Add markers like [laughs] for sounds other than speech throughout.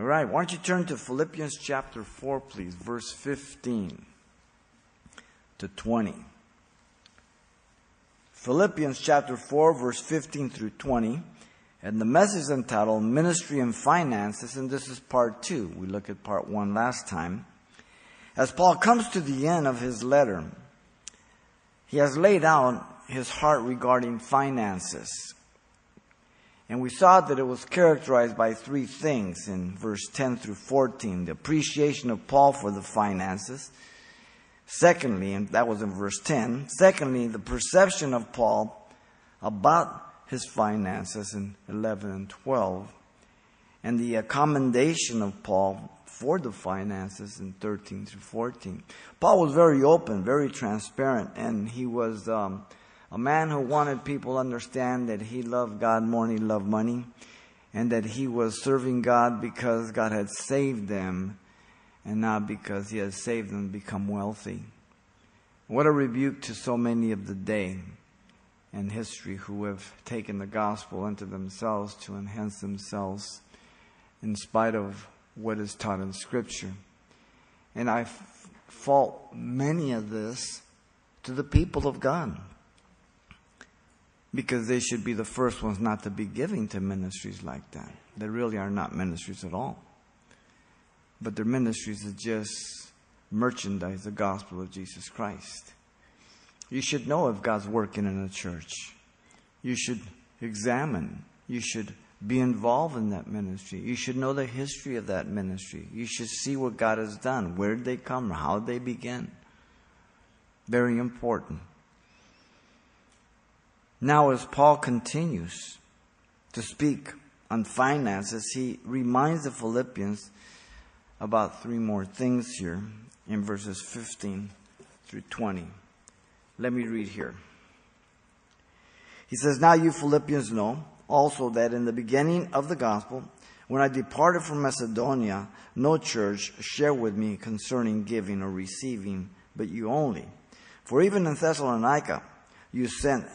All right, why don't you turn to Philippians chapter 4, please, verse 15 to 20. Philippians chapter 4, verse 15 through 20. And the message is entitled Ministry and Finances, and this is part two. We looked at part one last time. As Paul comes to the end of his letter, he has laid out his heart regarding finances. And we saw that it was characterized by three things in verse 10 through 14 the appreciation of Paul for the finances. Secondly, and that was in verse 10, secondly, the perception of Paul about his finances in 11 and 12, and the commendation of Paul for the finances in 13 through 14. Paul was very open, very transparent, and he was. Um, a man who wanted people to understand that he loved God more than he loved money, and that he was serving God because God had saved them, and not because he had saved them to become wealthy. What a rebuke to so many of the day and history who have taken the gospel into themselves to enhance themselves in spite of what is taught in Scripture. And I fault many of this to the people of God because they should be the first ones not to be giving to ministries like that. They really are not ministries at all. But their ministries are just merchandise the gospel of Jesus Christ. You should know if God's working in a church. You should examine. You should be involved in that ministry. You should know the history of that ministry. You should see what God has done. Where did they come? How did they begin? Very important. Now, as Paul continues to speak on finances, he reminds the Philippians about three more things here in verses 15 through 20. Let me read here. He says, Now you Philippians know also that in the beginning of the gospel, when I departed from Macedonia, no church shared with me concerning giving or receiving, but you only. For even in Thessalonica, you sent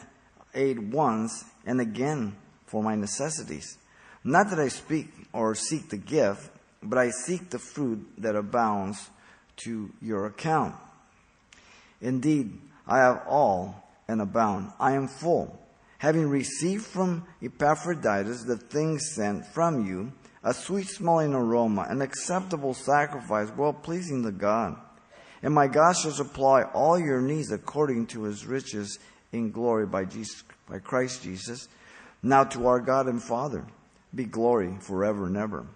aid once and again for my necessities. Not that I speak or seek the gift, but I seek the fruit that abounds to your account. Indeed, I have all and abound. I am full, having received from Epaphroditus the things sent from you, a sweet smelling aroma, an acceptable sacrifice, well pleasing to God. And my God shall supply all your needs according to his riches in glory by Jesus, by Christ Jesus. Now to our God and Father be glory forever and ever.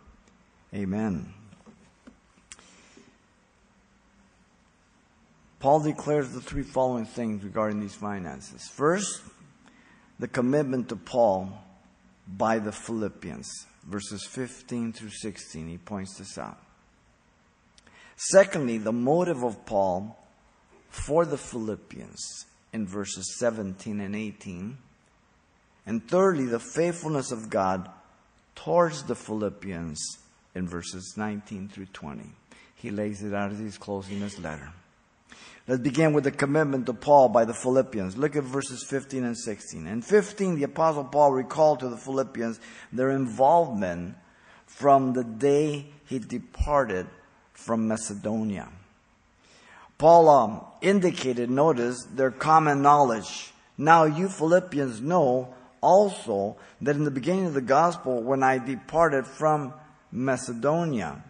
Amen. Paul declares the three following things regarding these finances. First, the commitment to Paul by the Philippians, verses 15 through 16. He points this out. Secondly, the motive of Paul for the Philippians in verses 17 and 18. And thirdly, the faithfulness of God towards the Philippians in verses 19 through 20. He lays it out as he's closing his letter. Let's begin with the commitment to Paul by the Philippians. Look at verses 15 and 16. In 15, the Apostle Paul recalled to the Philippians their involvement from the day he departed from Macedonia. Paul um, indicated, notice, their common knowledge. Now you Philippians know also that in the beginning of the gospel, when I departed from Macedonia,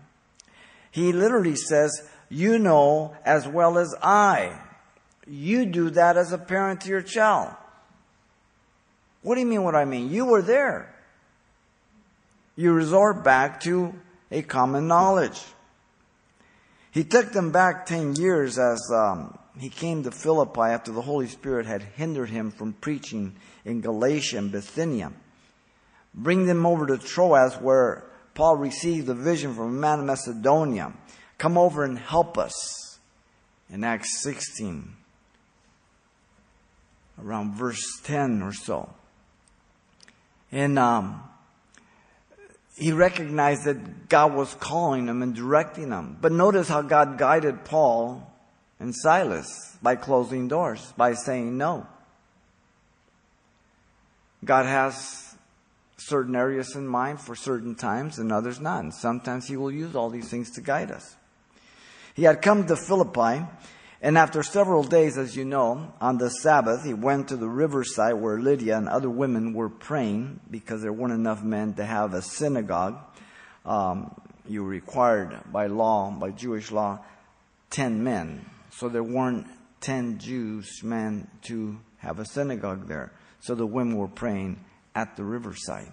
he literally says, you know as well as I. You do that as a parent to your child. What do you mean what I mean? You were there. You resort back to a common knowledge. He took them back 10 years as um, he came to Philippi after the Holy Spirit had hindered him from preaching in Galatia and Bithynia. Bring them over to Troas where Paul received a vision from a man of Macedonia. Come over and help us. In Acts 16, around verse 10 or so. And um, he recognized that God was calling him and directing him. But notice how God guided Paul and Silas by closing doors, by saying no. God has certain areas in mind for certain times and others not. And sometimes He will use all these things to guide us. He had come to Philippi, and after several days, as you know, on the Sabbath, he went to the riverside where Lydia and other women were praying because there weren't enough men to have a synagogue. Um, you required by law, by Jewish law, 10 men. So there weren't 10 Jews men to have a synagogue there. So the women were praying at the riverside.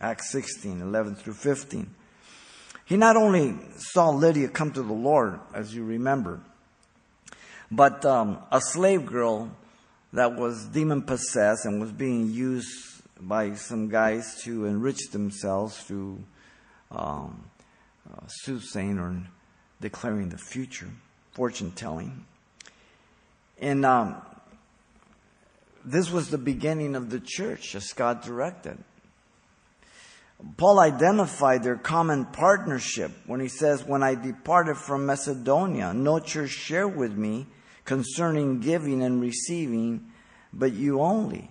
Acts 16, 11 through 15. He not only saw Lydia come to the Lord, as you remember, but um, a slave girl that was demon possessed and was being used by some guys to enrich themselves through um, uh, soothsaying or declaring the future, fortune telling. And um, this was the beginning of the church as God directed. Paul identified their common partnership when he says, When I departed from Macedonia, no church shared with me concerning giving and receiving, but you only.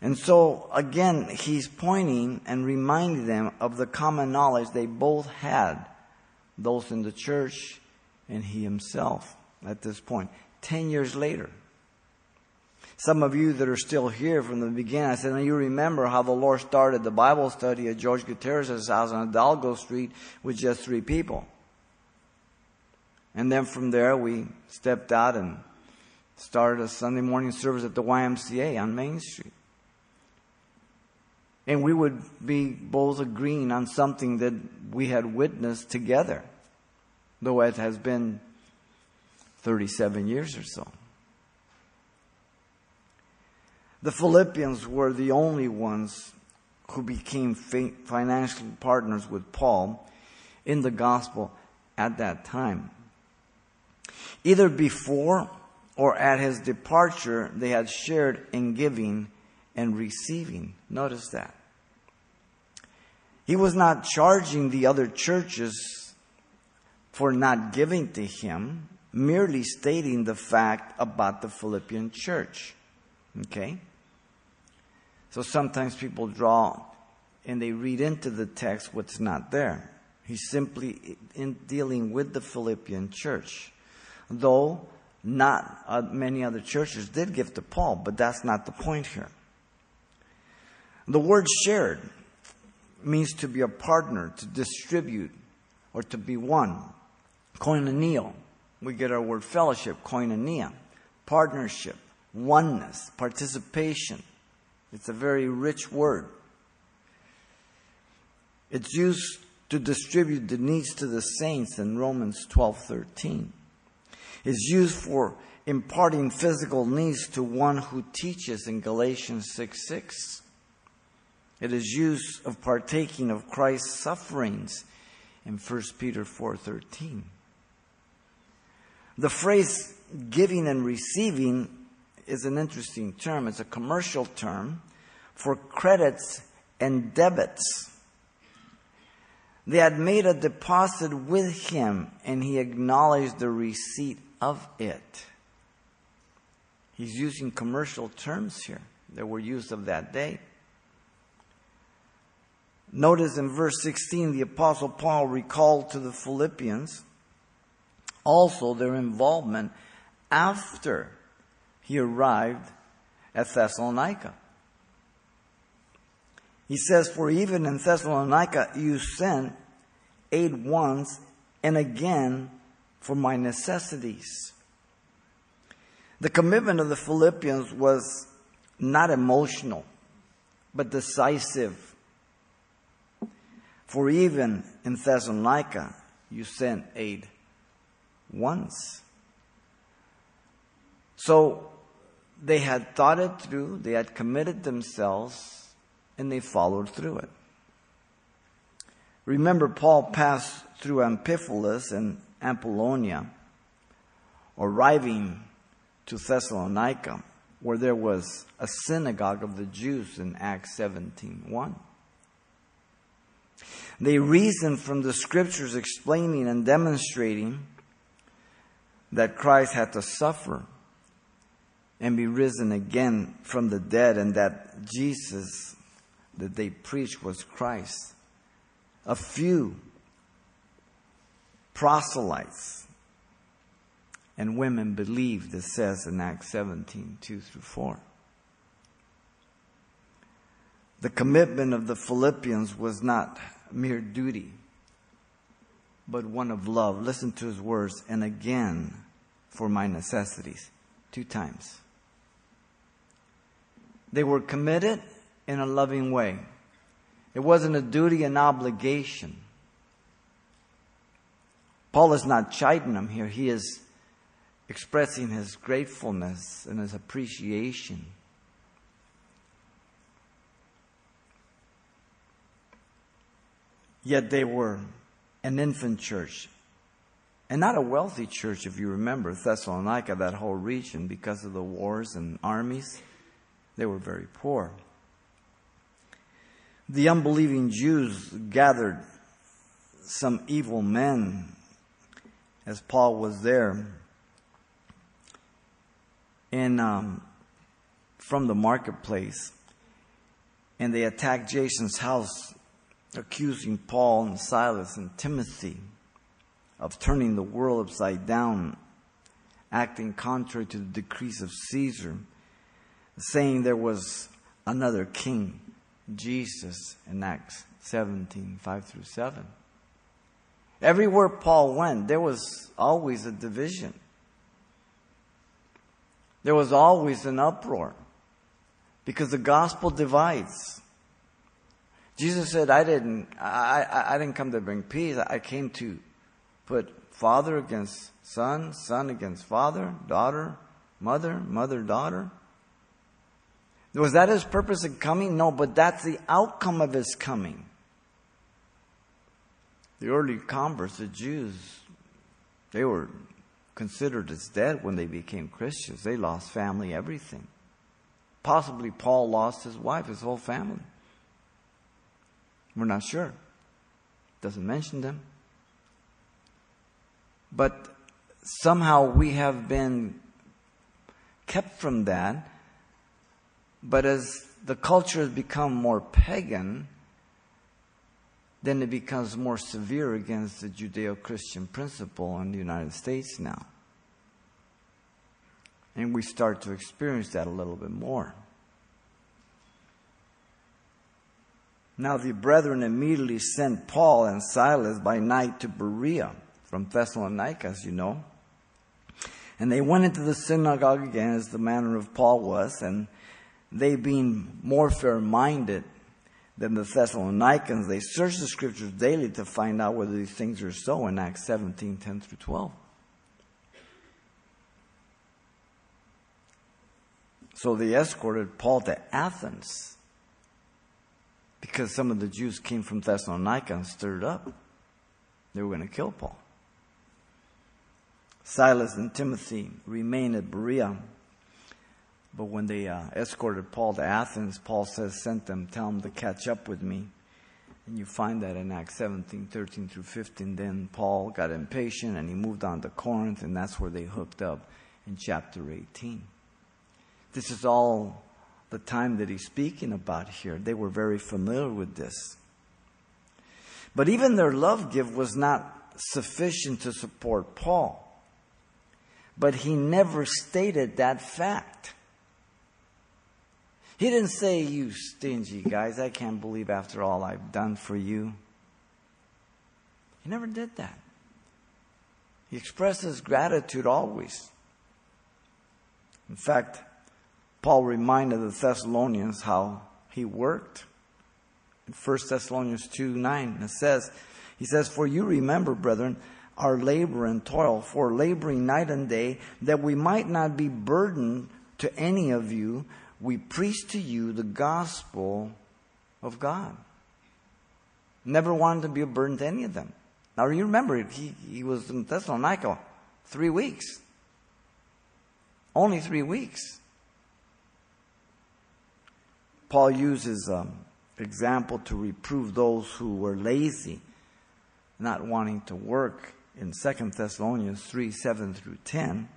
And so, again, he's pointing and reminding them of the common knowledge they both had, those in the church and he himself at this point. Ten years later, some of you that are still here from the beginning, I said, now you remember how the Lord started the Bible study at George Gutierrez's house on Hidalgo Street with just three people. And then from there, we stepped out and started a Sunday morning service at the YMCA on Main Street. And we would be both agreeing on something that we had witnessed together, though it has been 37 years or so. The Philippians were the only ones who became financial partners with Paul in the gospel at that time. Either before or at his departure, they had shared in giving and receiving. Notice that. He was not charging the other churches for not giving to him, merely stating the fact about the Philippian church. Okay? So sometimes people draw and they read into the text what's not there. He's simply in dealing with the Philippian church. Though not uh, many other churches did give to Paul, but that's not the point here. The word shared means to be a partner, to distribute, or to be one. Koinonia, we get our word fellowship, koinonia, partnership, oneness, participation. It's a very rich word. It's used to distribute the needs to the saints in Romans 12:13. It's used for imparting physical needs to one who teaches in Galatians 6 6. It is used of partaking of Christ's sufferings in 1 Peter 4:13. The phrase giving and receiving is an interesting term. It's a commercial term for credits and debits. They had made a deposit with him and he acknowledged the receipt of it. He's using commercial terms here that were used of that day. Notice in verse 16, the Apostle Paul recalled to the Philippians also their involvement after he arrived at Thessalonica. He says, For even in Thessalonica you sent aid once and again for my necessities. The commitment of the Philippians was not emotional, but decisive. For even in Thessalonica you sent aid once. So they had thought it through, they had committed themselves, and they followed through it. Remember, Paul passed through Amphipolis and Apollonia, arriving to Thessalonica, where there was a synagogue of the Jews in Acts 17:1. They reasoned from the scriptures explaining and demonstrating that Christ had to suffer and be risen again from the dead, and that Jesus that they preached was Christ. A few proselytes and women believed, it says in Acts 17 2 through 4. The commitment of the Philippians was not mere duty, but one of love. Listen to his words, and again for my necessities. Two times. They were committed in a loving way. It wasn't a duty an obligation. Paul is not chiding them here. He is expressing his gratefulness and his appreciation. Yet they were an infant church and not a wealthy church, if you remember Thessalonica, that whole region, because of the wars and armies, they were very poor. The unbelieving Jews gathered some evil men as Paul was there in um, from the marketplace, and they attacked Jason's house, accusing Paul and Silas and Timothy of turning the world upside down, acting contrary to the decrees of Caesar, saying there was another king, Jesus, in Acts 17 5 through 7. Everywhere Paul went, there was always a division. There was always an uproar because the gospel divides. Jesus said, I didn't, I, I, I didn't come to bring peace. I came to put father against son, son against father, daughter, mother, mother, daughter. Was that his purpose in coming? No, but that's the outcome of his coming. The early converts, the Jews, they were considered as dead when they became Christians. They lost family, everything. Possibly Paul lost his wife, his whole family. We're not sure. Doesn't mention them. But somehow we have been kept from that. But as the culture has become more pagan, then it becomes more severe against the Judeo Christian principle in the United States now. And we start to experience that a little bit more. Now the brethren immediately sent Paul and Silas by night to Berea from Thessalonica, as you know. And they went into the synagogue again, as the manner of Paul was, and they being more fair minded than the Thessalonians, they searched the scriptures daily to find out whether these things are so in Acts 17 10 through 12. So they escorted Paul to Athens because some of the Jews came from Thessalonica and stirred up. They were going to kill Paul. Silas and Timothy remained at Berea. But when they uh, escorted Paul to Athens, Paul says, sent them, tell them to catch up with me. And you find that in Acts 17, 13 through 15. Then Paul got impatient and he moved on to Corinth, and that's where they hooked up in chapter 18. This is all the time that he's speaking about here. They were very familiar with this. But even their love gift was not sufficient to support Paul but he never stated that fact. He didn't say, You stingy guys, I can't believe after all I've done for you. He never did that. He expresses gratitude always. In fact, Paul reminded the Thessalonians how he worked. In 1 Thessalonians 2 9, it says, He says, For you remember, brethren, our labor and toil, for laboring night and day, that we might not be burdened to any of you, we preach to you the gospel of God. Never wanted to be a burden to any of them. Now you remember, he, he was in Thessalonica three weeks. Only three weeks. Paul uses um, example to reprove those who were lazy, not wanting to work in 2 Thessalonians 3 7 through 10.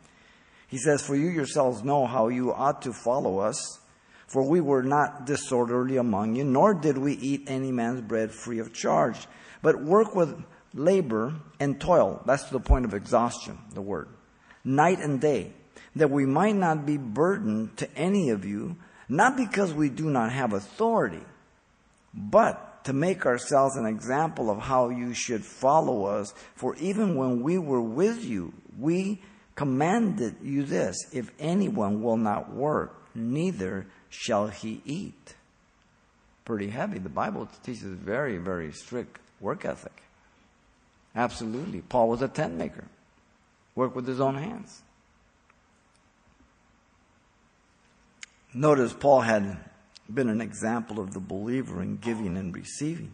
He says, For you yourselves know how you ought to follow us. For we were not disorderly among you, nor did we eat any man's bread free of charge, but work with labor and toil. That's to the point of exhaustion, the word. Night and day, that we might not be burdened to any of you, not because we do not have authority, but to make ourselves an example of how you should follow us. For even when we were with you, we commanded you this if anyone will not work, neither shall he eat. Pretty heavy. The Bible teaches very, very strict work ethic. Absolutely. Paul was a tent maker, worked with his own hands. Notice Paul had been an example of the believer in giving and receiving.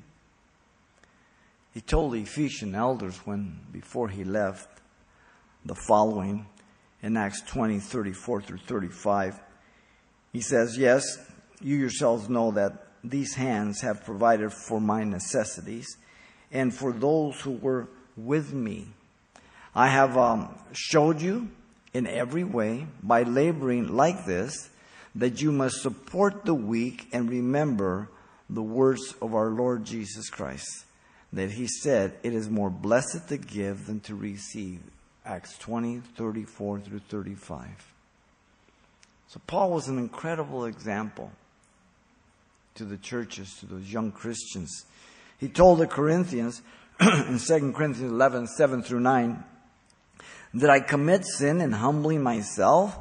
He told the Ephesian elders when, before he left, the following in Acts 20, 34 through 35. He says, Yes, you yourselves know that these hands have provided for my necessities and for those who were with me. I have um, showed you in every way by laboring like this that you must support the weak and remember the words of our Lord Jesus Christ, that he said, It is more blessed to give than to receive. Acts 20, 34 through 35. So Paul was an incredible example to the churches, to those young Christians. He told the Corinthians [clears throat] in 2 Corinthians 11, 7 through 9, that I commit sin in humbling myself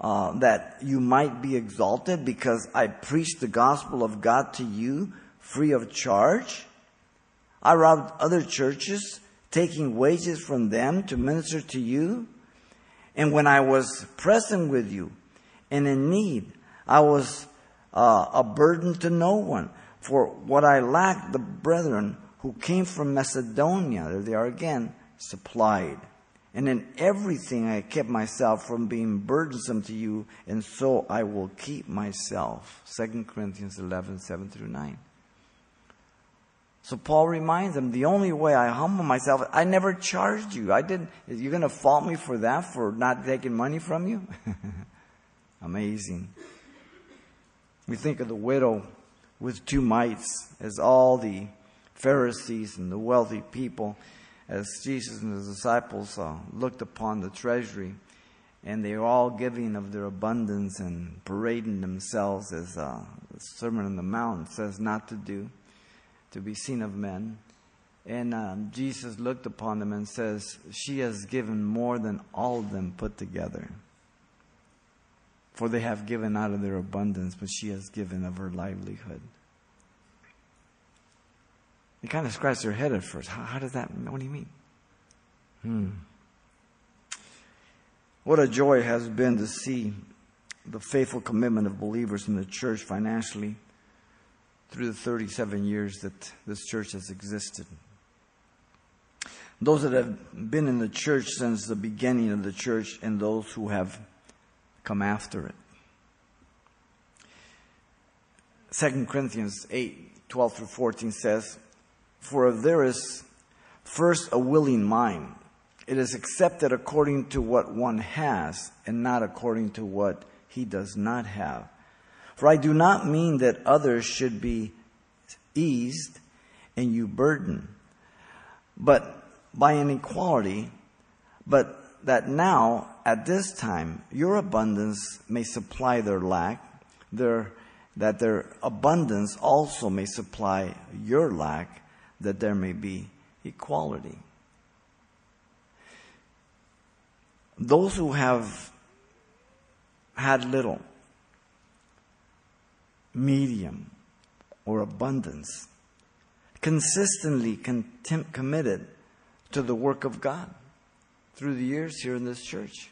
uh, that you might be exalted because I preach the gospel of God to you free of charge. I robbed other churches, taking wages from them to minister to you. And when I was present with you and in need, I was uh, a burden to no one. For what I lacked, the brethren who came from Macedonia, there they are again, supplied. And in everything I kept myself from being burdensome to you, and so I will keep myself. 2 Corinthians 11, 7 through 9. So Paul reminds them, the only way I humble myself, I never charged you. I didn't, you're going to fault me for that, for not taking money from you? [laughs] Amazing. We think of the widow with two mites as all the Pharisees and the wealthy people as Jesus and his disciples uh, looked upon the treasury, and they were all giving of their abundance and parading themselves as uh, the Sermon on the Mount says not to do, to be seen of men. And um, Jesus looked upon them and says, She has given more than all of them put together. For they have given out of their abundance, but she has given of her livelihood. They kind of scratch their head at first. How, how does that, what do you mean? Hmm. What a joy it has been to see the faithful commitment of believers in the church financially through the 37 years that this church has existed. Those that have been in the church since the beginning of the church and those who have come after it. 2 Corinthians 8 12 through 14 says, for if there is first a willing mind, it is accepted according to what one has and not according to what he does not have. For I do not mean that others should be eased and you burdened, but by inequality, but that now, at this time, your abundance may supply their lack, their, that their abundance also may supply your lack that there may be equality. Those who have had little, medium, or abundance, consistently committed to the work of God through the years here in this church.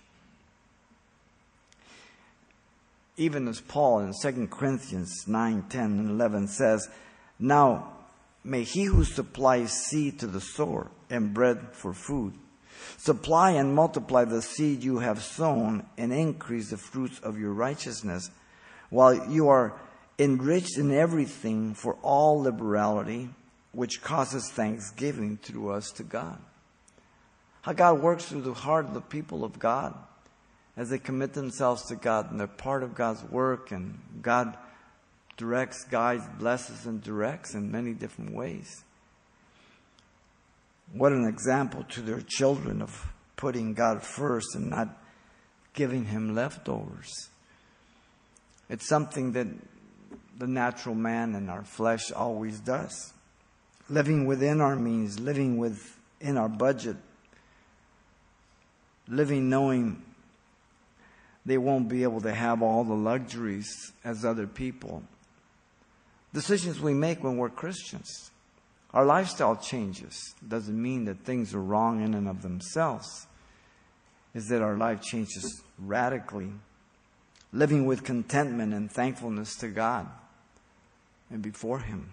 Even as Paul in 2 Corinthians 9, 10, and 11 says, Now May he who supplies seed to the sower and bread for food supply and multiply the seed you have sown and increase the fruits of your righteousness, while you are enriched in everything for all liberality, which causes thanksgiving through us to God. How God works through the heart of the people of God as they commit themselves to God and they're part of God's work and God directs, guides, blesses, and directs in many different ways. What an example to their children of putting God first and not giving Him leftovers. It's something that the natural man and our flesh always does. Living within our means, living within our budget, living knowing they won't be able to have all the luxuries as other people. Decisions we make when we're Christians. Our lifestyle changes. Doesn't mean that things are wrong in and of themselves. Is that our life changes radically. Living with contentment and thankfulness to God and before Him.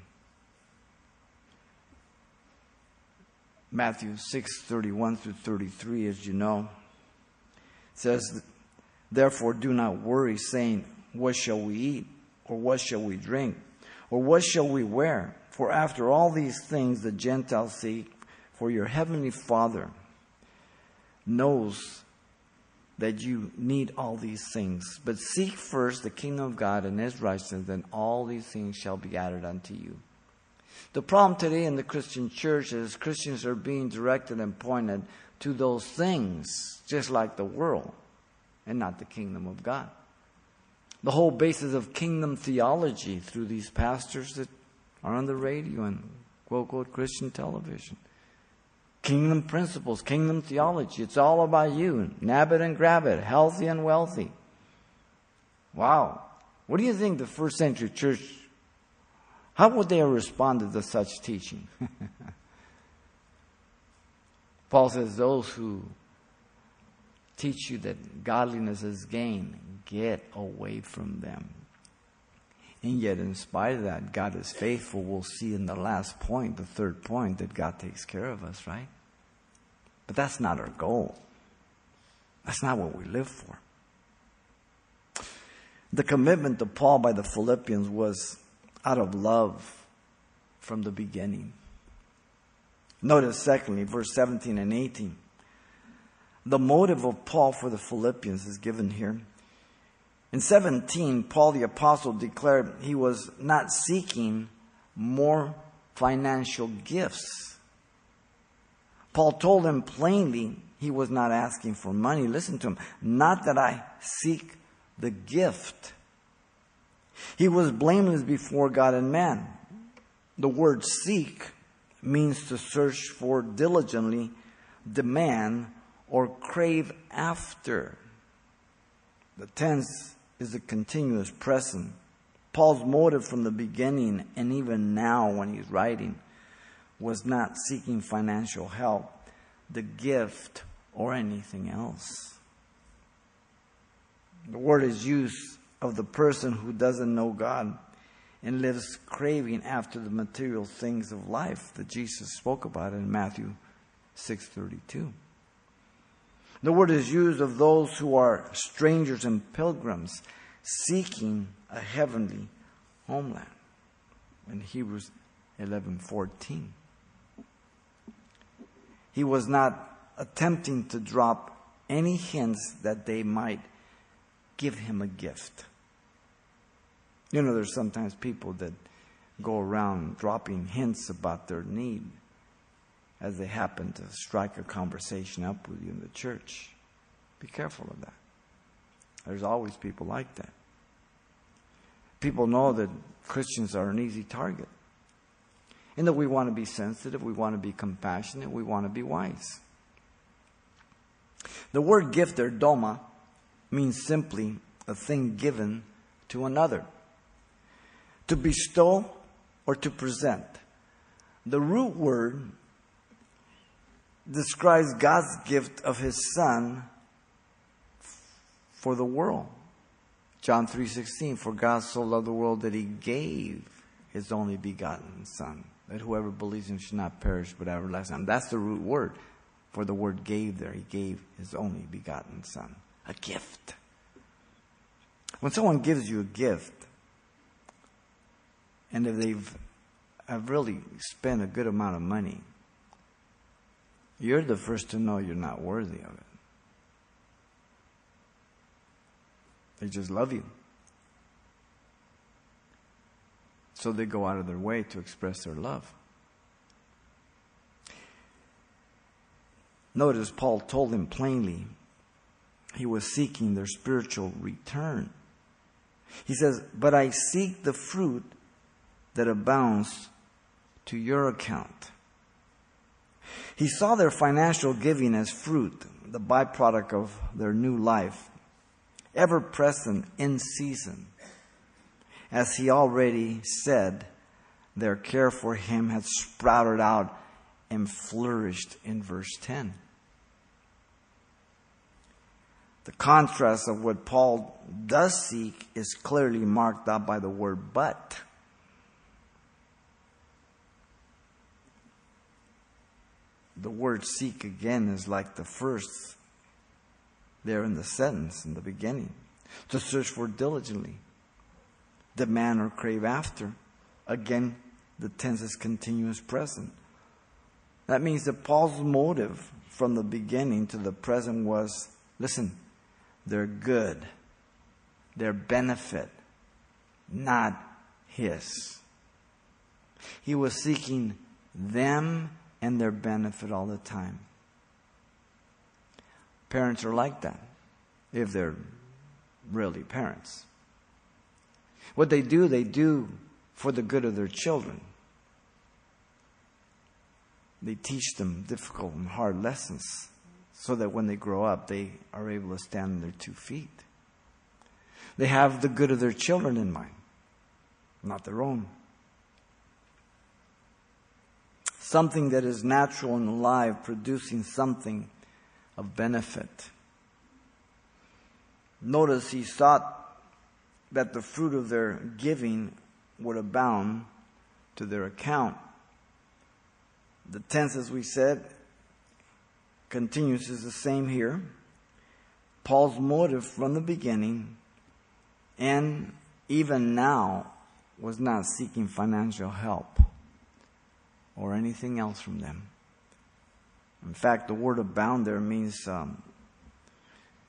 Matthew 6 31 through 33, as you know, says, Therefore, do not worry, saying, What shall we eat? Or what shall we drink? Or what shall we wear? For after all these things the Gentiles seek, for your heavenly Father knows that you need all these things. But seek first the kingdom of God and his righteousness, and all these things shall be added unto you. The problem today in the Christian church is Christians are being directed and pointed to those things, just like the world, and not the kingdom of God. The whole basis of kingdom theology through these pastors that are on the radio and quote, quote, Christian television. Kingdom principles, kingdom theology. It's all about you. Nab it and grab it. Healthy and wealthy. Wow. What do you think the first century church, how would they have responded to such teaching? [laughs] Paul says, those who teach you that godliness is gain, get away from them. And yet, in spite of that, God is faithful. We'll see in the last point, the third point, that God takes care of us, right? But that's not our goal. That's not what we live for. The commitment to Paul by the Philippians was out of love from the beginning. Notice, secondly, verse 17 and 18. The motive of Paul for the Philippians is given here. In 17, Paul the Apostle declared he was not seeking more financial gifts. Paul told them plainly he was not asking for money. Listen to him. Not that I seek the gift. He was blameless before God and man. The word seek means to search for diligently, demand, or crave after. The tense is a continuous present. Paul's motive from the beginning and even now when he's writing was not seeking financial help, the gift, or anything else. The word is used of the person who doesn't know God and lives craving after the material things of life that Jesus spoke about in Matthew 6:32. The word is used of those who are strangers and pilgrims seeking a heavenly homeland in Hebrews 11:14. He was not attempting to drop any hints that they might give him a gift. You know, there's sometimes people that go around dropping hints about their need as they happen to strike a conversation up with you in the church. Be careful of that. There's always people like that. People know that Christians are an easy target. And that we want to be sensitive, we want to be compassionate, we want to be wise. The word gift or doma means simply a thing given to another. To bestow or to present. The root word describes God's gift of his son for the world. John 3:16 for God so loved the world that he gave his only begotten son that whoever believes in him should not perish but have everlasting. That's the root word for the word gave there. He gave his only begotten son, a gift. When someone gives you a gift and if they've have really spent a good amount of money, you're the first to know you're not worthy of it. They just love you. So they go out of their way to express their love. Notice Paul told them plainly he was seeking their spiritual return. He says, But I seek the fruit that abounds to your account. He saw their financial giving as fruit, the byproduct of their new life, ever present in season. As he already said, their care for him had sprouted out and flourished in verse 10. The contrast of what Paul does seek is clearly marked out by the word but. The word seek again is like the first there in the sentence in the beginning. To search for diligently, demand or crave after. Again, the tense is continuous present. That means that Paul's motive from the beginning to the present was listen, they're good, their benefit, not his. He was seeking them and their benefit all the time. Parents are like that, if they're really parents. What they do, they do for the good of their children. They teach them difficult and hard lessons so that when they grow up, they are able to stand on their two feet. They have the good of their children in mind, not their own. Something that is natural and alive, producing something of benefit. Notice he sought that the fruit of their giving would abound to their account. The tense, as we said, continues is the same here. Paul's motive from the beginning and even now was not seeking financial help or anything else from them. In fact, the word abound there means um,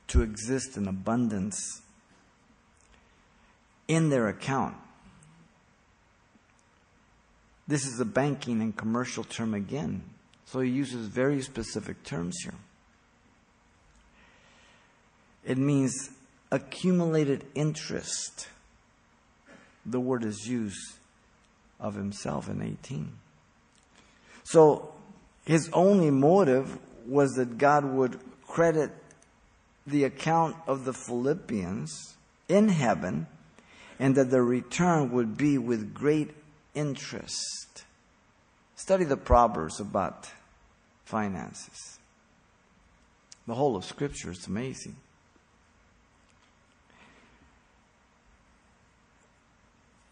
to exist in abundance in their account. This is a banking and commercial term again. So he uses very specific terms here. It means accumulated interest. The word is used of himself in 18. So his only motive was that God would credit the account of the Philippians in heaven and that the return would be with great interest. Study the Proverbs about finances. The whole of Scripture is amazing.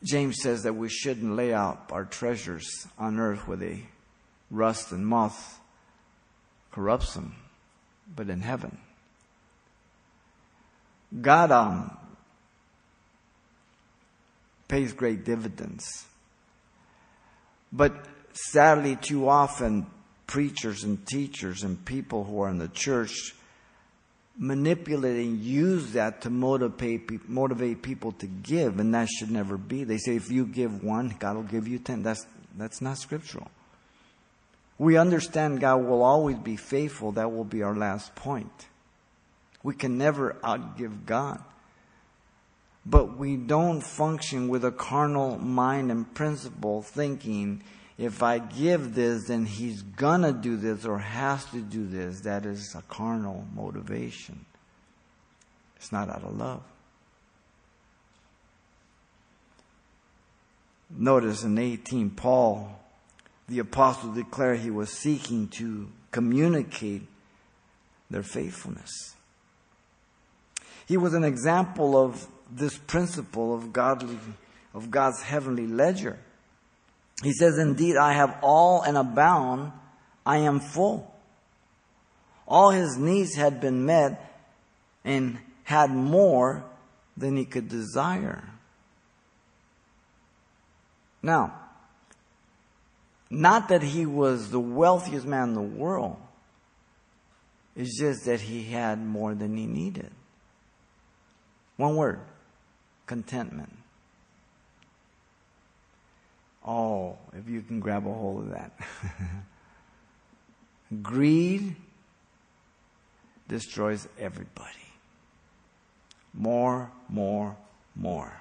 James says that we shouldn't lay out our treasures on earth where they rust and moth corrupts them, but in heaven. God um, pays great dividends. But sadly, too often, preachers and teachers and people who are in the church manipulating use that to motivate motivate people to give and that should never be they say if you give one god will give you ten that's that's not scriptural we understand god will always be faithful that will be our last point we can never outgive god but we don't function with a carnal mind and principle thinking if I give this, then he's gonna do this or has to do this. That is a carnal motivation. It's not out of love. Notice in 18, Paul, the apostle, declared he was seeking to communicate their faithfulness. He was an example of this principle of godly, of God's heavenly ledger. He says, Indeed, I have all and abound. I am full. All his needs had been met and had more than he could desire. Now, not that he was the wealthiest man in the world, it's just that he had more than he needed. One word contentment. Oh, if you can grab a hold of that. [laughs] Greed destroys everybody. More, more, more.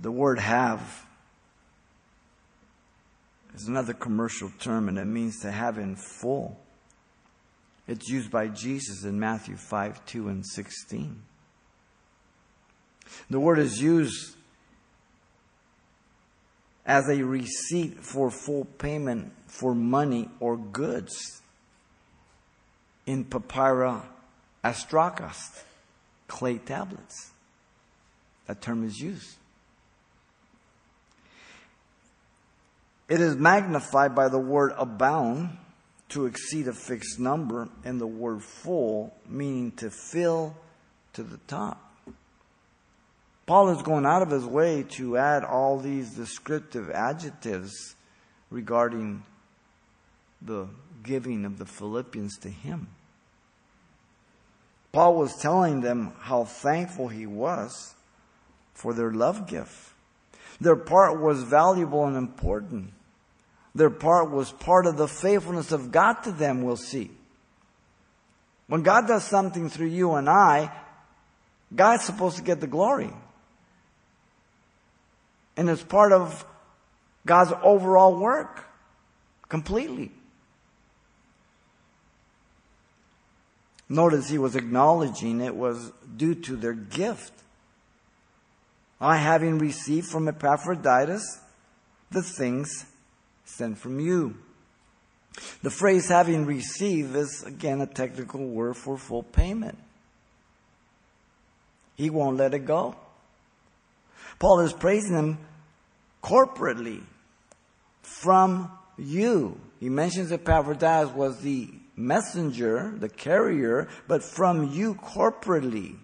The word have is another commercial term and it means to have in full. It's used by Jesus in Matthew 5 2 and 16. The word is used as a receipt for full payment for money or goods in papyra astrakos, clay tablets. That term is used. It is magnified by the word abound to exceed a fixed number and the word full meaning to fill to the top. Paul is going out of his way to add all these descriptive adjectives regarding the giving of the Philippians to him. Paul was telling them how thankful he was for their love gift. Their part was valuable and important. Their part was part of the faithfulness of God to them, we'll see. When God does something through you and I, God's supposed to get the glory. And it's part of God's overall work completely. Notice he was acknowledging it was due to their gift. I having received from Epaphroditus the things sent from you. The phrase having received is again a technical word for full payment. He won't let it go. Paul is praising him corporately from you. He mentions that Epaphroditus was the messenger, the carrier, but from you corporately,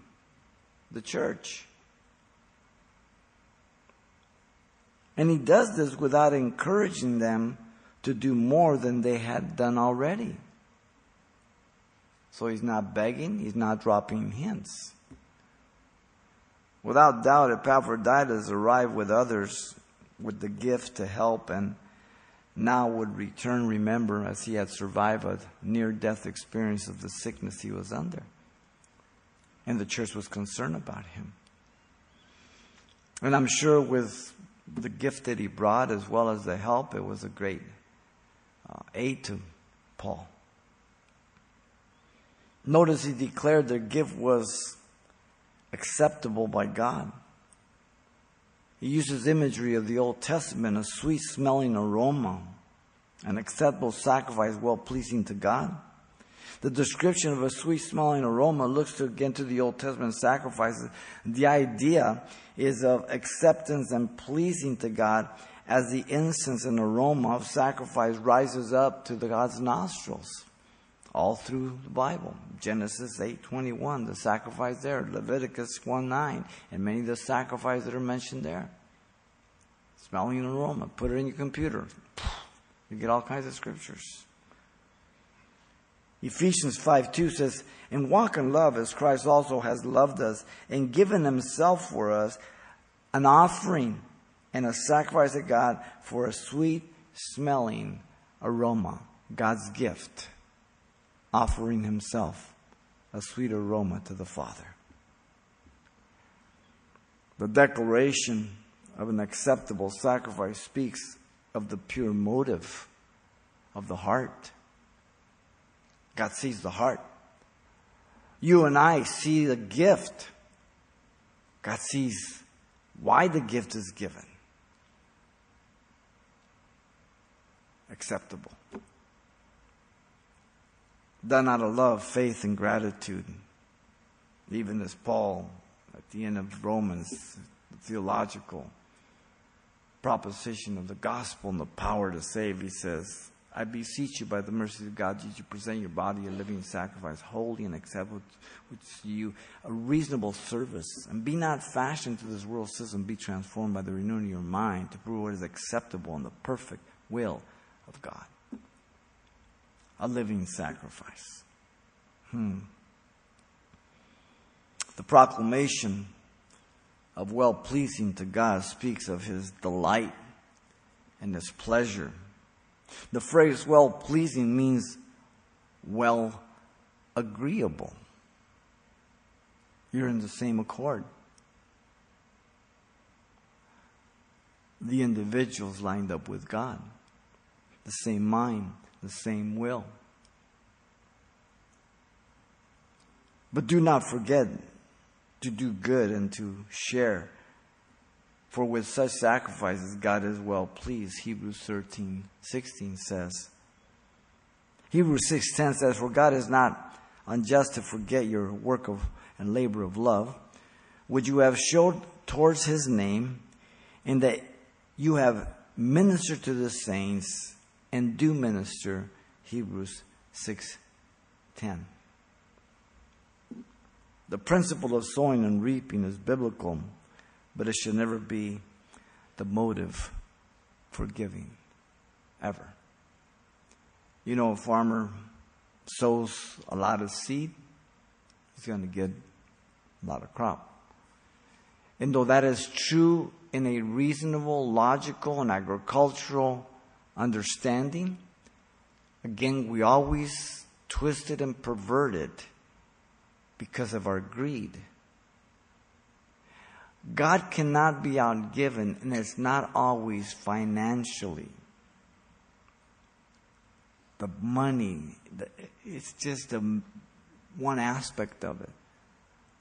the church. And he does this without encouraging them to do more than they had done already. So he's not begging, he's not dropping hints. Without doubt, Epaphroditus arrived with others with the gift to help and now would return, remember, as he had survived a near death experience of the sickness he was under. And the church was concerned about him. And I'm sure with the gift that he brought as well as the help, it was a great uh, aid to Paul. Notice he declared their gift was acceptable by God. He uses imagery of the Old Testament, a sweet smelling aroma, an acceptable sacrifice well pleasing to God. The description of a sweet smelling aroma looks to, again to the Old Testament sacrifices. The idea is of acceptance and pleasing to God as the incense and aroma of sacrifice rises up to the God's nostrils all through the Bible. Genesis 8:21, the sacrifice there, Leviticus 1:9, and many of the sacrifices that are mentioned there. Smelling an aroma, put it in your computer. You get all kinds of scriptures. Ephesians 5 2 says, And walk in love as Christ also has loved us and given himself for us, an offering and a sacrifice to God for a sweet smelling aroma, God's gift offering himself a sweet aroma to the Father. The declaration of an acceptable sacrifice speaks of the pure motive of the heart. God sees the heart. You and I see the gift. God sees why the gift is given. Acceptable done out of love, faith, and gratitude. Even as Paul, at the end of Romans, the theological proposition of the gospel and the power to save, he says, I beseech you by the mercy of God that you present your body a living sacrifice, holy and acceptable to you, a reasonable service. And be not fashioned to this world system, be transformed by the renewing of your mind to prove what is acceptable and the perfect will of God a living sacrifice. Hmm. The proclamation of well pleasing to God speaks of his delight and his pleasure. The phrase well pleasing means well agreeable. You're in the same accord. The individuals lined up with God, the same mind, the same will. But do not forget to do good and to share. For with such sacrifices, God is well pleased. Hebrews 13, 16 says. Hebrews 6:10 says, For God is not unjust to forget your work of and labor of love, which you have showed towards his name, in that you have ministered to the saints and do minister. Hebrews 6:10. The principle of sowing and reaping is biblical, but it should never be the motive for giving, ever. You know, a farmer sows a lot of seed, he's going to get a lot of crop. And though that is true in a reasonable, logical, and agricultural understanding, again, we always twist it and pervert it because of our greed. God cannot be outgiven, and it's not always financially. The money, it's just a, one aspect of it.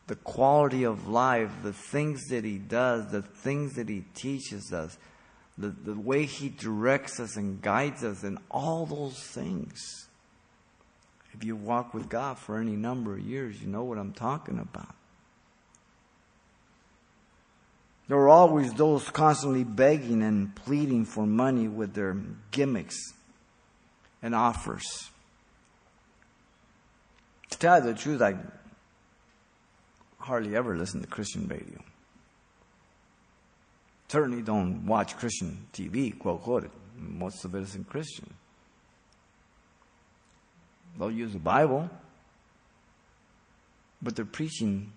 The quality of life, the things that He does, the things that He teaches us, the, the way He directs us and guides us, and all those things. If you walk with God for any number of years, you know what I'm talking about. There are always those constantly begging and pleading for money with their gimmicks and offers. To tell you the truth, I hardly ever listen to Christian radio. Certainly don't watch Christian TV, quote, quote. Most of it isn't Christian. They'll use the Bible, but they're preaching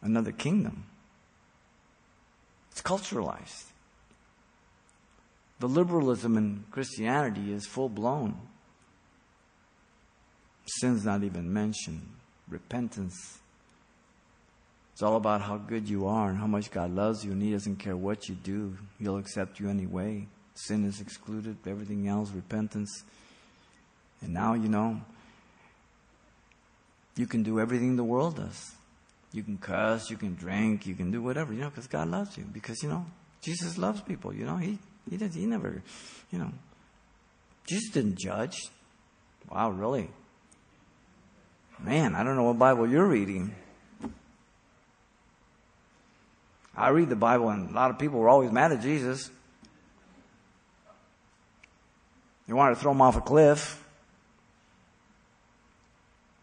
another kingdom. It's culturalized. The liberalism in Christianity is full blown. Sin's not even mentioned. Repentance. It's all about how good you are and how much God loves you, and He doesn't care what you do. He'll accept you anyway. Sin is excluded, everything else, repentance. And now, you know, you can do everything the world does. You can cuss, you can drink, you can do whatever, you know, because God loves you. Because, you know, Jesus loves people, you know. He, he, did, he never, you know, Jesus didn't judge. Wow, really? Man, I don't know what Bible you're reading. I read the Bible, and a lot of people were always mad at Jesus. They wanted to throw him off a cliff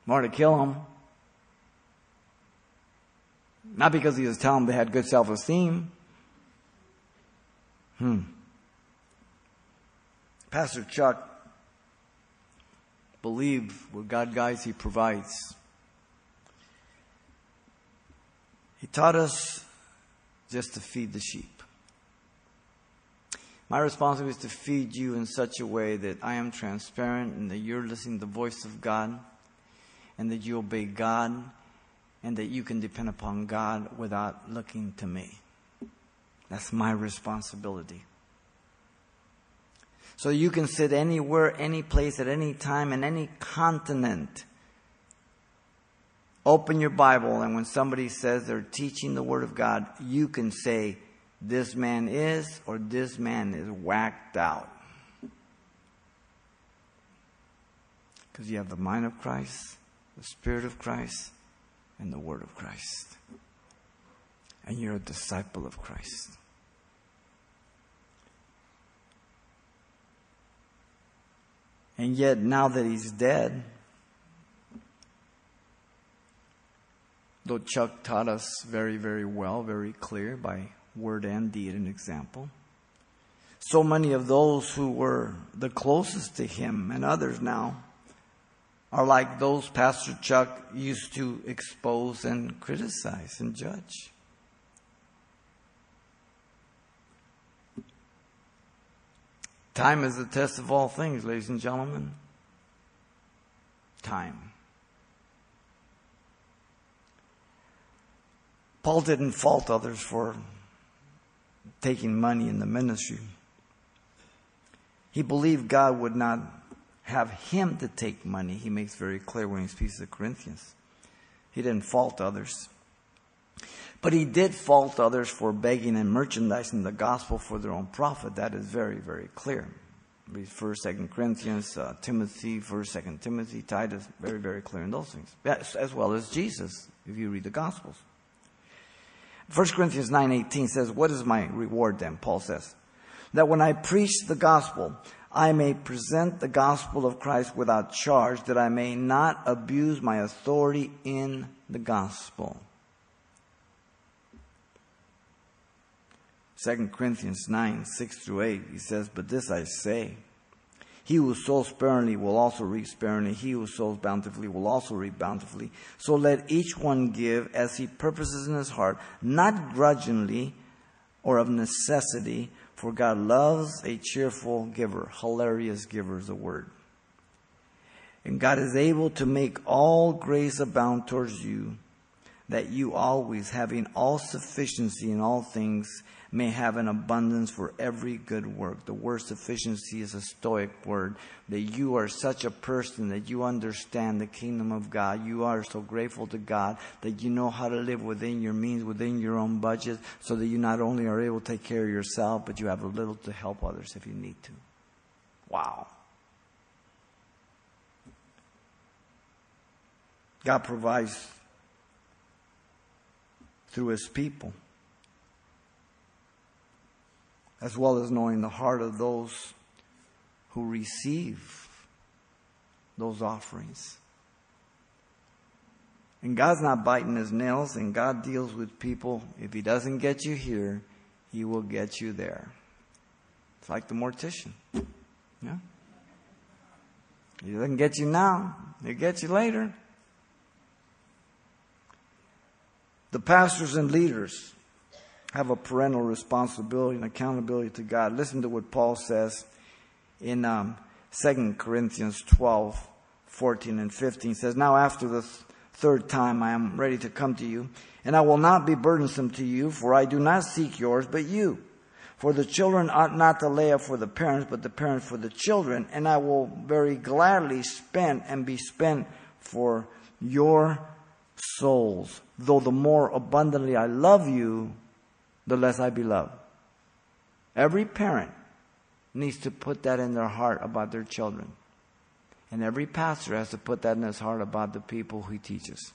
more to kill him. Not because he was telling them they had good self esteem. Hmm. Pastor Chuck believed with God guides, he provides. He taught us just to feed the sheep. My responsibility is to feed you in such a way that I am transparent and that you're listening to the voice of God and that you obey God and that you can depend upon God without looking to me. That's my responsibility. So you can sit anywhere, any place, at any time, in any continent. Open your Bible, and when somebody says they're teaching the Word of God, you can say, This man is, or this man is whacked out. Because you have the mind of Christ, the Spirit of Christ and the Word of Christ. And you're a disciple of Christ. And yet, now that he's dead, though Chuck taught us very, very well, very clear by word and deed and example, so many of those who were the closest to him and others now are like those Pastor Chuck used to expose and criticize and judge. Time is the test of all things, ladies and gentlemen. Time. Paul didn't fault others for taking money in the ministry. He believed God would not have him to take money. He makes very clear when he speaks to the Corinthians. He didn't fault others. But he did fault others for begging and merchandising the gospel for their own profit. That is very, very clear. First, Second Corinthians, uh, Timothy, First, Second Timothy, Titus, very, very clear in those things. As, as well as Jesus, if you read the Gospels. 1 Corinthians 9.18 says, What is my reward then? Paul says, That when I preach the gospel, I may present the gospel of Christ without charge, that I may not abuse my authority in the gospel. 2 Corinthians 9, 6 through 8, he says, But this I say, he who sows sparingly will also reap sparingly. He who sows bountifully will also reap bountifully. So let each one give as he purposes in his heart, not grudgingly or of necessity, for God loves a cheerful giver. Hilarious giver is a word. And God is able to make all grace abound towards you, that you always, having all sufficiency in all things, may have an abundance for every good work. The word sufficiency is a stoic word. That you are such a person that you understand the kingdom of God. You are so grateful to God that you know how to live within your means, within your own budget, so that you not only are able to take care of yourself, but you have a little to help others if you need to. Wow. God provides through his people as well as knowing the heart of those who receive those offerings. And God's not biting his nails, and God deals with people. If he doesn't get you here, he will get you there. It's like the mortician. Yeah? He doesn't get you now, he'll get you later. The pastors and leaders have a parental responsibility and accountability to God. Listen to what Paul says in um, 2 Corinthians 12, 14 and 15. He says, Now after the th- third time I am ready to come to you, and I will not be burdensome to you, for I do not seek yours, but you. For the children ought not to lay up for the parents, but the parents for the children, and I will very gladly spend and be spent for your souls. Though the more abundantly I love you, the less I be loved. Every parent needs to put that in their heart about their children. And every pastor has to put that in his heart about the people he teaches.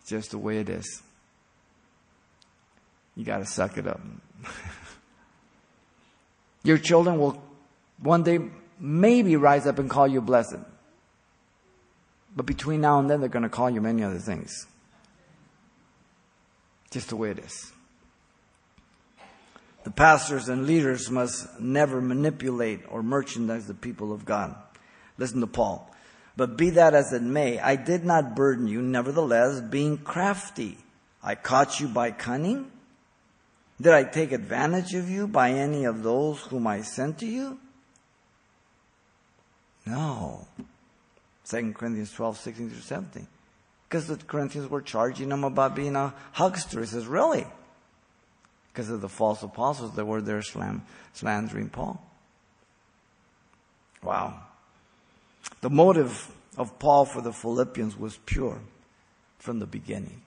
It's just the way it is. You got to suck it up. [laughs] Your children will one day maybe rise up and call you blessed. But between now and then, they're going to call you many other things. Just the way it is. The pastors and leaders must never manipulate or merchandise the people of God. Listen to Paul. But be that as it may, I did not burden you, nevertheless, being crafty. I caught you by cunning? Did I take advantage of you by any of those whom I sent to you? No. 2 Corinthians 12, 16 through 17 because the Corinthians were charging him about being a huckster. He says, Really? Because of the false apostles that were there slandering Paul. Wow. The motive of Paul for the Philippians was pure from the beginning.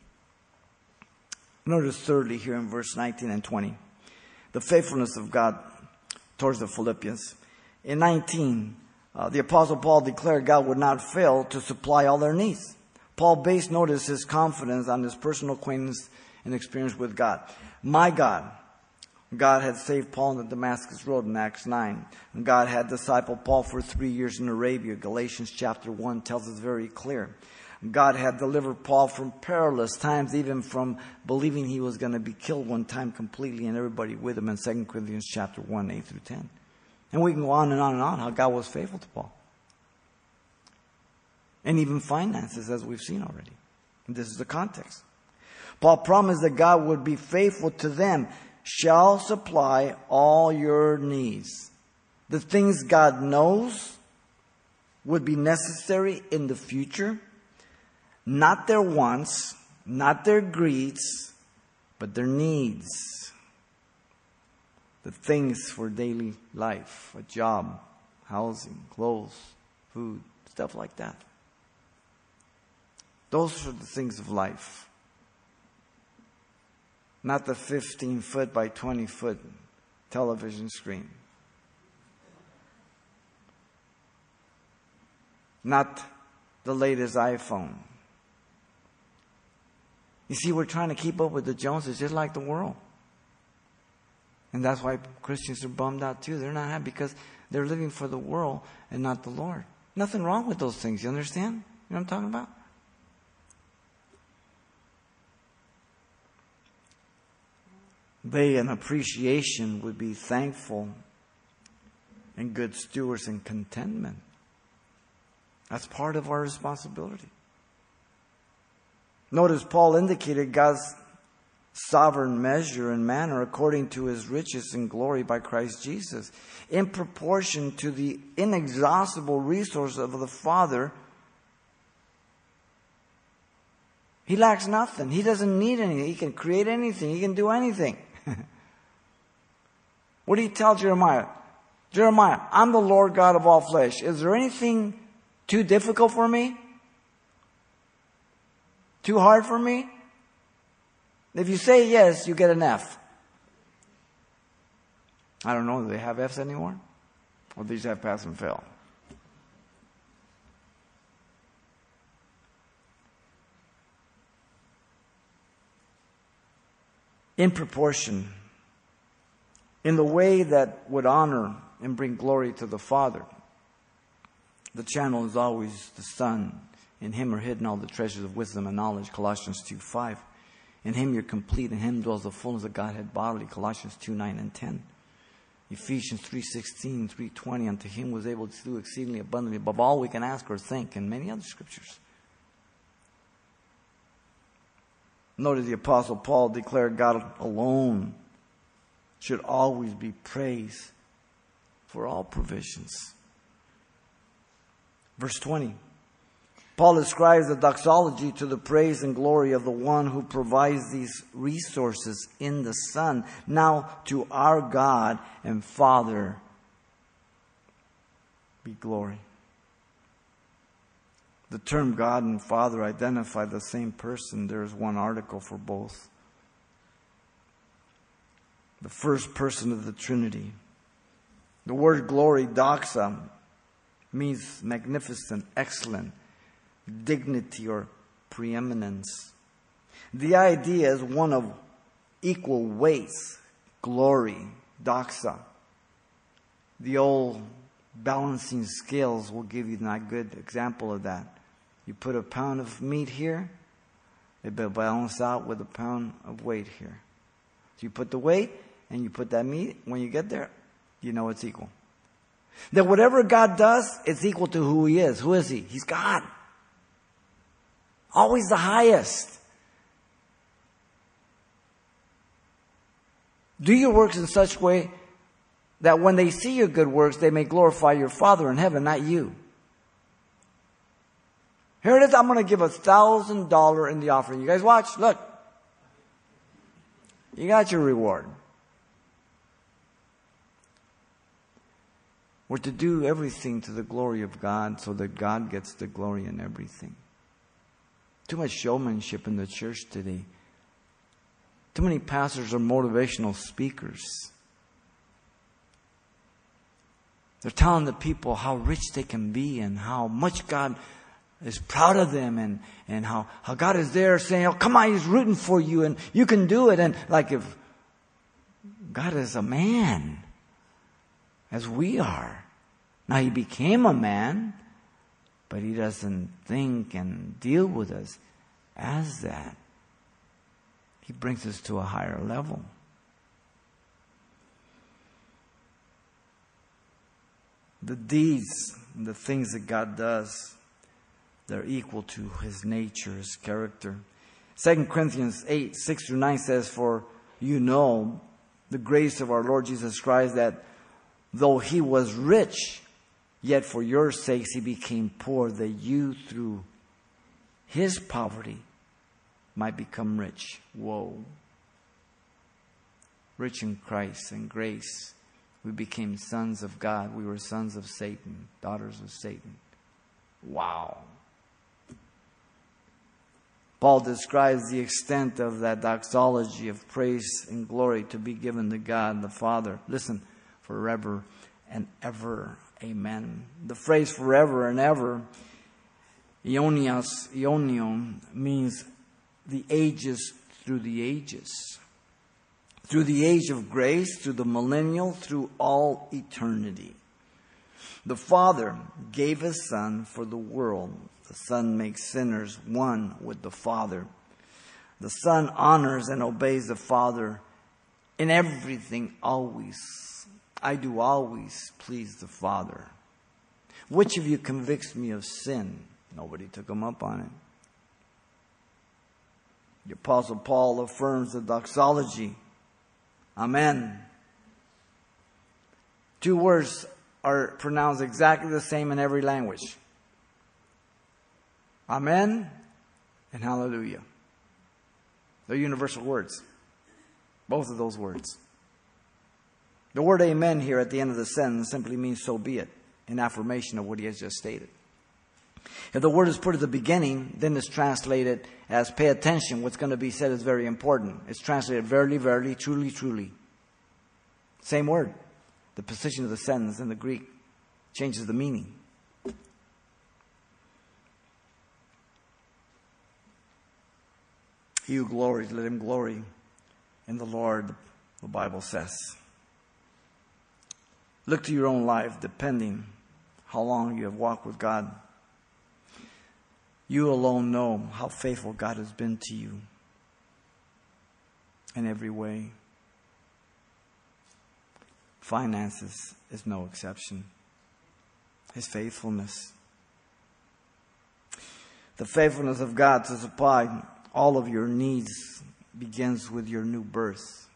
Notice thirdly here in verse 19 and 20, the faithfulness of God towards the Philippians. In 19, uh, the apostle Paul declared God would not fail to supply all their needs. Paul based, notice, his confidence on his personal acquaintance and experience with God. My God, God had saved Paul on the Damascus Road in Acts 9. And God had discipled Paul for three years in Arabia. Galatians chapter 1 tells us very clear. God had delivered Paul from perilous times, even from believing he was going to be killed one time completely and everybody with him in 2 Corinthians chapter 1, 8 through 10. And we can go on and on and on how God was faithful to Paul. And even finances, as we've seen already. And this is the context. Paul promised that God would be faithful to them, shall supply all your needs. The things God knows would be necessary in the future, not their wants, not their greeds, but their needs. The things for daily life, a job, housing, clothes, food, stuff like that. Those are the things of life. Not the 15 foot by 20 foot television screen. Not the latest iPhone. You see, we're trying to keep up with the Joneses just like the world. And that's why Christians are bummed out too. They're not happy because they're living for the world and not the Lord. Nothing wrong with those things. You understand? You know what I'm talking about? They, in appreciation, would be thankful and good stewards in contentment. That's part of our responsibility. Notice Paul indicated God's sovereign measure and manner according to his riches and glory by Christ Jesus, in proportion to the inexhaustible resource of the Father. He lacks nothing. He doesn't need anything. He can create anything. He can do anything. [laughs] what do you tell Jeremiah? Jeremiah, I'm the Lord God of all flesh. Is there anything too difficult for me? Too hard for me? If you say yes, you get an F. I don't know, do they have F's anymore? Or do they have pass and fail? In proportion, in the way that would honor and bring glory to the Father. The channel is always the Son. In Him are hidden all the treasures of wisdom and knowledge, Colossians 2 5. In him you're complete. In him dwells the fullness of Godhead bodily. Colossians 2, 9 and 10. Ephesians 3.16, 3.20. Unto him was able to do exceedingly abundantly above all we can ask or think. And many other scriptures. Notice the apostle Paul declared God alone should always be praised for all provisions. Verse 20. Paul ascribes the doxology to the praise and glory of the one who provides these resources in the Son. Now to our God and Father be glory. The term God and Father identify the same person. There is one article for both. The first person of the Trinity. The word glory, doxa, means magnificent, excellent dignity or preeminence. The idea is one of equal weights, glory, doxa. The old balancing scales will give you a good example of that. You put a pound of meat here, it will balance out with a pound of weight here. So you put the weight and you put that meat, when you get there, you know it's equal. That whatever God does, it's equal to who He is. Who is He? He's God. Always the highest. Do your works in such way that when they see your good works, they may glorify your Father in heaven, not you. Here it is. I'm going to give a thousand dollar in the offering. You guys watch. Look. You got your reward. We're to do everything to the glory of God so that God gets the glory in everything. Too much showmanship in the church today. Too many pastors are motivational speakers. They're telling the people how rich they can be and how much God is proud of them and, and how, how God is there saying, oh, come on, He's rooting for you and you can do it. And like if God is a man, as we are. Now He became a man but he doesn't think and deal with us as that. He brings us to a higher level. The deeds, the things that God does, they're equal to his nature, his character. 2 Corinthians 8, 6 through 9 says, For you know the grace of our Lord Jesus Christ, that though he was rich, yet for your sakes he became poor, that you through his poverty might become rich. Whoa. Rich in Christ and grace. We became sons of God. We were sons of Satan, daughters of Satan. Wow. Paul describes the extent of that doxology of praise and glory to be given to God the Father. Listen, forever and ever. Amen. The phrase forever and ever, Ionios, Ionion, means the ages through the ages. Through the age of grace, through the millennial, through all eternity. The Father gave His Son for the world the Son makes sinners one with the Father. The Son honors and obeys the Father in everything always. I do always please the Father. Which of you convicts me of sin? Nobody took him up on it. The Apostle Paul affirms the doxology. Amen. Two words are pronounced exactly the same in every language. Amen and hallelujah. They're universal words. Both of those words. The word amen here at the end of the sentence simply means so be it, in affirmation of what he has just stated. If the word is put at the beginning, then it's translated as pay attention. What's going to be said is very important. It's translated verily, verily, truly, truly. Same word. The position of the sentence in the Greek changes the meaning. He who glories, let him glory in the Lord, the Bible says. Look to your own life, depending how long you have walked with God. You alone know how faithful God has been to you in every way. Finances is no exception. His faithfulness. The faithfulness of God to supply all of your needs begins with your new birth.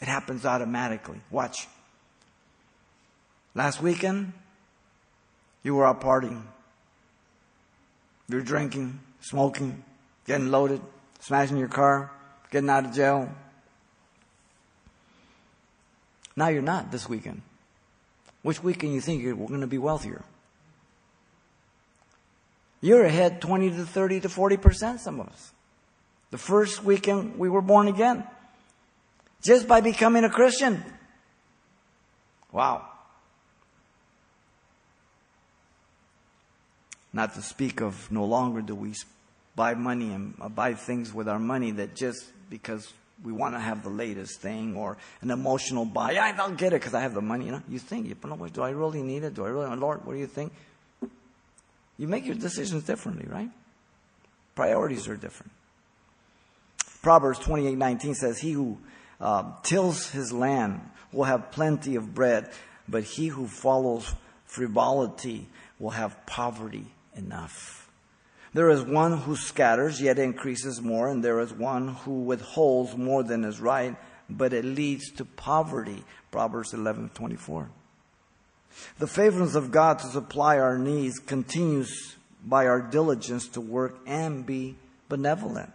It happens automatically. Watch. Last weekend, you were out partying. You're drinking, smoking, getting loaded, smashing your car, getting out of jail. Now you're not this weekend. Which weekend you think you're going to be wealthier? You're ahead 20 to 30 to 40%, some of us. The first weekend we were born again. Just by becoming a Christian. Wow. Not to speak of no longer do we buy money and buy things with our money that just because we want to have the latest thing or an emotional buy. Yeah, I'll get it because I have the money. You know, you think, you do I really need it? Do I really, Lord, what do you think? You make your decisions differently, right? Priorities are different. Proverbs 28:19 says, "He who uh, tills his land will have plenty of bread, but he who follows frivolity will have poverty enough." There is one who scatters, yet increases more, and there is one who withholds more than is right, but it leads to poverty. Proverbs 11:24. The faithfulness of God to supply our needs continues by our diligence to work and be benevolent.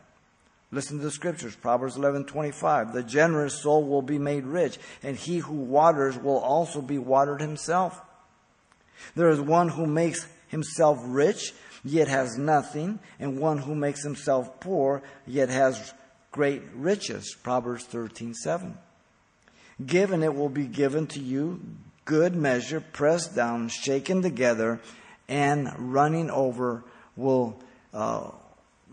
Listen to the scriptures. Proverbs 11:25. The generous soul will be made rich, and he who waters will also be watered himself. There is one who makes himself rich, yet has nothing, and one who makes himself poor, yet has great riches. Proverbs 13:7. Given it will be given to you, good measure, pressed down, shaken together, and running over will uh,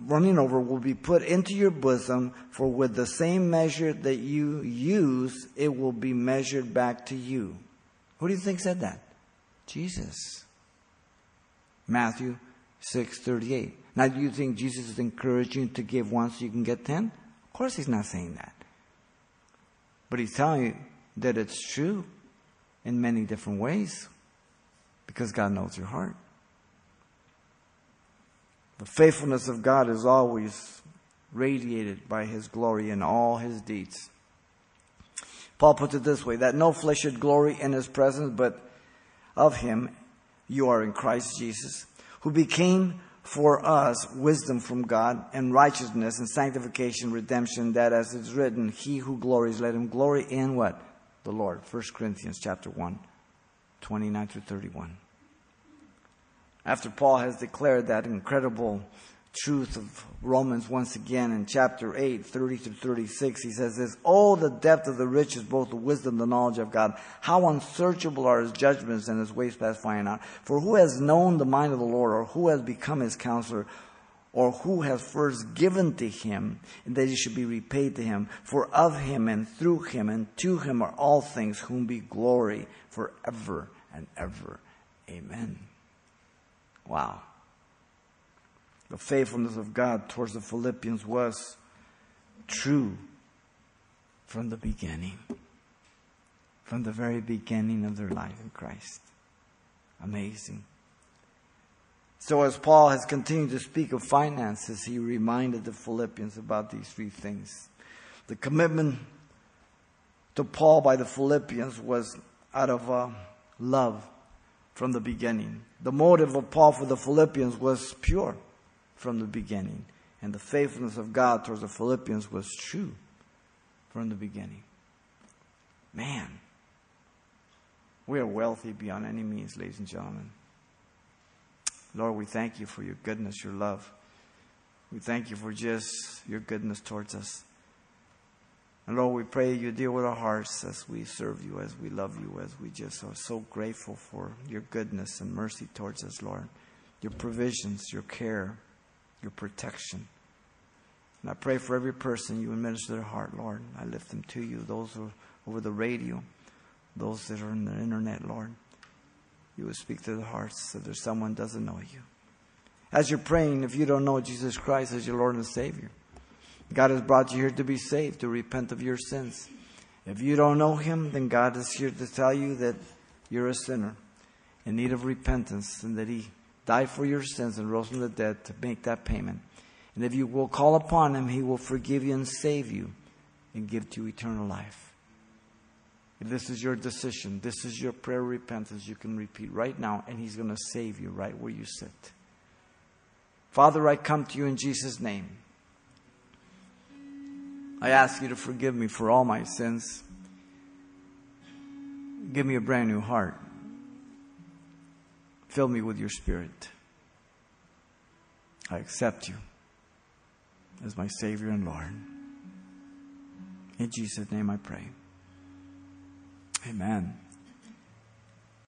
running over will be put into your bosom, for with the same measure that you use, it will be measured back to you. Who do you think said that? Jesus. Matthew 6:38. Now do you think Jesus is encouraging to give one so you can get 10? Of course he's not saying that. But he's telling you that it's true in many different ways because God knows your heart. The faithfulness of God is always radiated by His glory in all His deeds. Paul puts it this way, that no flesh should glory in His presence, but of Him you are in Christ Jesus, who became for us wisdom from God and righteousness and sanctification, redemption, that as it's written, he who glories, let him glory in what? The Lord. 1 Corinthians chapter 1, 29 through 31. After Paul has declared that incredible truth of Romans once again in chapter 8, 30 to 36. He says this, Oh, the depth of the riches, both the wisdom, and the knowledge of God. How unsearchable are his judgments and his ways past finding out. For who has known the mind of the Lord, or who has become his counselor, or who has first given to him, that he should be repaid to him? For of him and through him and to him are all things, whom be glory forever and ever. Amen. Wow the faithfulness of God towards the Philippians was true from the beginning, from the very beginning of their life in Christ. Amazing. So, as Paul has continued to speak of finances, he reminded the Philippians about these three things. The commitment to Paul by the Philippians was out of uh, love from the beginning. The motive of Paul for the Philippians was pure from the beginning. And the faithfulness of God towards the Philippians was true from the beginning. Man, we are wealthy beyond any means, ladies and gentlemen. Lord, we thank you for your goodness, your love. We thank you for just your goodness towards us. And Lord, we pray you deal with our hearts as we serve you, as we love you, as we just are so grateful for your goodness and mercy towards us, Lord. Your provisions, your care your protection. And I pray for every person you administer their heart, Lord. I lift them to you, those who are over the radio, those that are on the internet, Lord. You will speak to their hearts if there's someone doesn't know you. As you're praying, if you don't know Jesus Christ as your Lord and Savior, God has brought you here to be saved, to repent of your sins. If you don't know Him, then God is here to tell you that you're a sinner in need of repentance and that He died for your sins and rose from the dead to make that payment. And if you will call upon him, he will forgive you and save you and give to you eternal life. If this is your decision, this is your prayer of repentance, you can repeat right now, and he's going to save you right where you sit. Father, I come to you in Jesus' name. I ask you to forgive me for all my sins. Give me a brand new heart. Fill me with your spirit. I accept you as my Savior and Lord. In Jesus' name I pray. Amen.